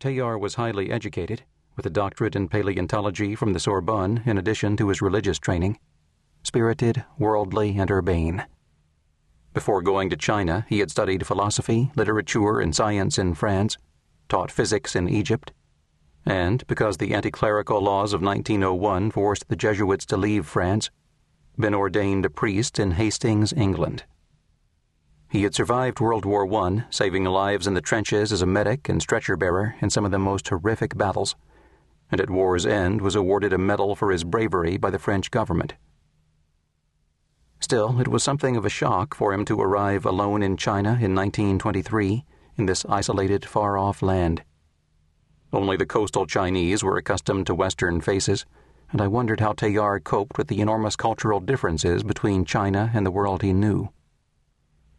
Teilhard was highly educated, with a doctorate in paleontology from the Sorbonne in addition to his religious training. Spirited, worldly, and urbane. Before going to China, he had studied philosophy, literature, and science in France, taught physics in Egypt, and, because the anti clerical laws of 1901 forced the Jesuits to leave France, been ordained a priest in Hastings, England. He had survived World War I, saving lives in the trenches as a medic and stretcher bearer in some of the most horrific battles, and at war's end was awarded a medal for his bravery by the French government. Still, it was something of a shock for him to arrive alone in China in 1923 in this isolated, far off land. Only the coastal Chinese were accustomed to Western faces, and I wondered how Teilhard coped with the enormous cultural differences between China and the world he knew.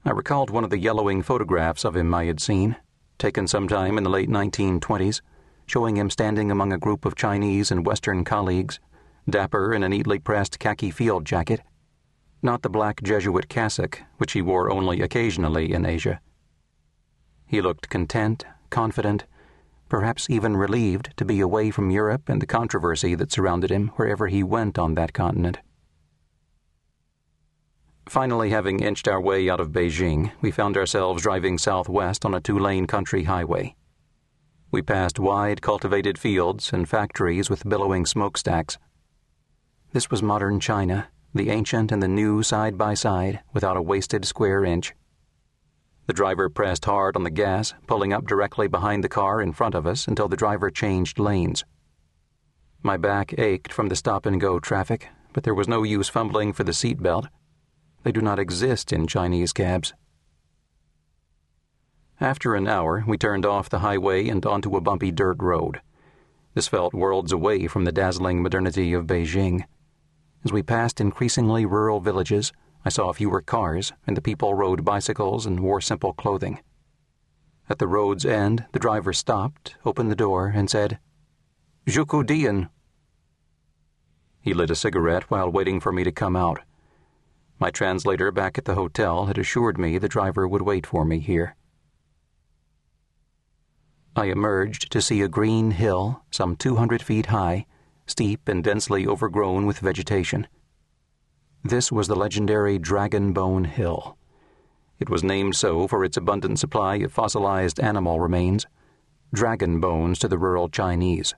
I recalled one of the yellowing photographs of him I had seen, taken sometime in the late 1920s, showing him standing among a group of Chinese and Western colleagues, dapper in a neatly pressed khaki field jacket not the black Jesuit cassock, which he wore only occasionally in Asia. He looked content, confident, perhaps even relieved to be away from Europe and the controversy that surrounded him wherever he went on that continent. Finally, having inched our way out of Beijing, we found ourselves driving southwest on a two lane country highway. We passed wide cultivated fields and factories with billowing smokestacks. This was modern China the ancient and the new side by side without a wasted square inch. The driver pressed hard on the gas, pulling up directly behind the car in front of us until the driver changed lanes. My back ached from the stop and go traffic, but there was no use fumbling for the seat belt. They do not exist in Chinese cabs. After an hour, we turned off the highway and onto a bumpy dirt road. This felt worlds away from the dazzling modernity of Beijing. As we passed increasingly rural villages, I saw fewer cars, and the people rode bicycles and wore simple clothing. At the road's end, the driver stopped, opened the door, and said, Zhoukou He lit a cigarette while waiting for me to come out. My translator back at the hotel had assured me the driver would wait for me here. I emerged to see a green hill, some 200 feet high, steep and densely overgrown with vegetation. This was the legendary Dragon Bone Hill. It was named so for its abundant supply of fossilized animal remains, dragon bones to the rural Chinese.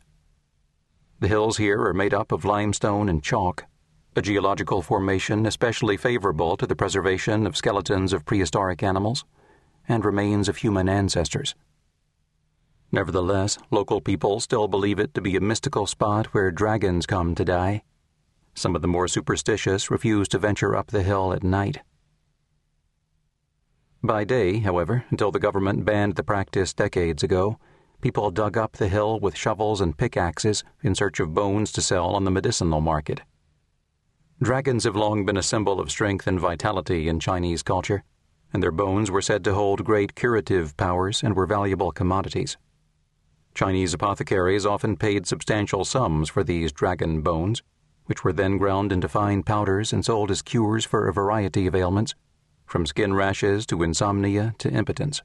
The hills here are made up of limestone and chalk, a geological formation especially favorable to the preservation of skeletons of prehistoric animals and remains of human ancestors. Nevertheless, local people still believe it to be a mystical spot where dragons come to die. Some of the more superstitious refuse to venture up the hill at night. By day, however, until the government banned the practice decades ago, people dug up the hill with shovels and pickaxes in search of bones to sell on the medicinal market. Dragons have long been a symbol of strength and vitality in Chinese culture, and their bones were said to hold great curative powers and were valuable commodities. Chinese apothecaries often paid substantial sums for these dragon bones, which were then ground into fine powders and sold as cures for a variety of ailments, from skin rashes to insomnia to impotence.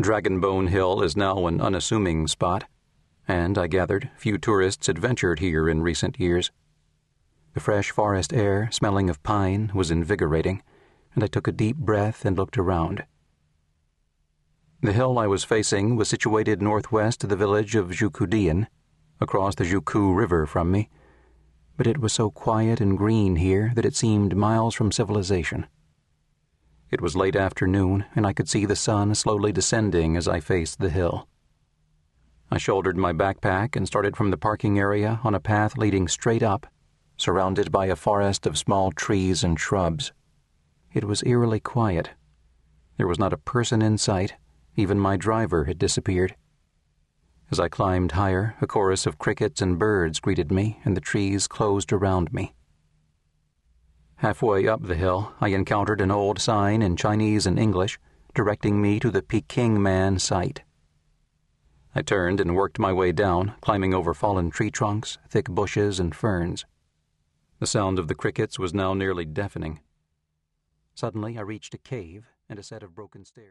Dragon Bone Hill is now an unassuming spot, and, I gathered, few tourists had ventured here in recent years. The fresh forest air, smelling of pine, was invigorating, and I took a deep breath and looked around. The hill I was facing was situated northwest of the village of Zhoukoudian, across the Zhoukou River from me, but it was so quiet and green here that it seemed miles from civilization. It was late afternoon, and I could see the sun slowly descending as I faced the hill. I shouldered my backpack and started from the parking area on a path leading straight up, surrounded by a forest of small trees and shrubs. It was eerily quiet. There was not a person in sight even my driver had disappeared. As I climbed higher, a chorus of crickets and birds greeted me, and the trees closed around me. Halfway up the hill, I encountered an old sign in Chinese and English directing me to the Peking Man site. I turned and worked my way down, climbing over fallen tree trunks, thick bushes, and ferns. The sound of the crickets was now nearly deafening. Suddenly, I reached a cave and a set of broken stairs.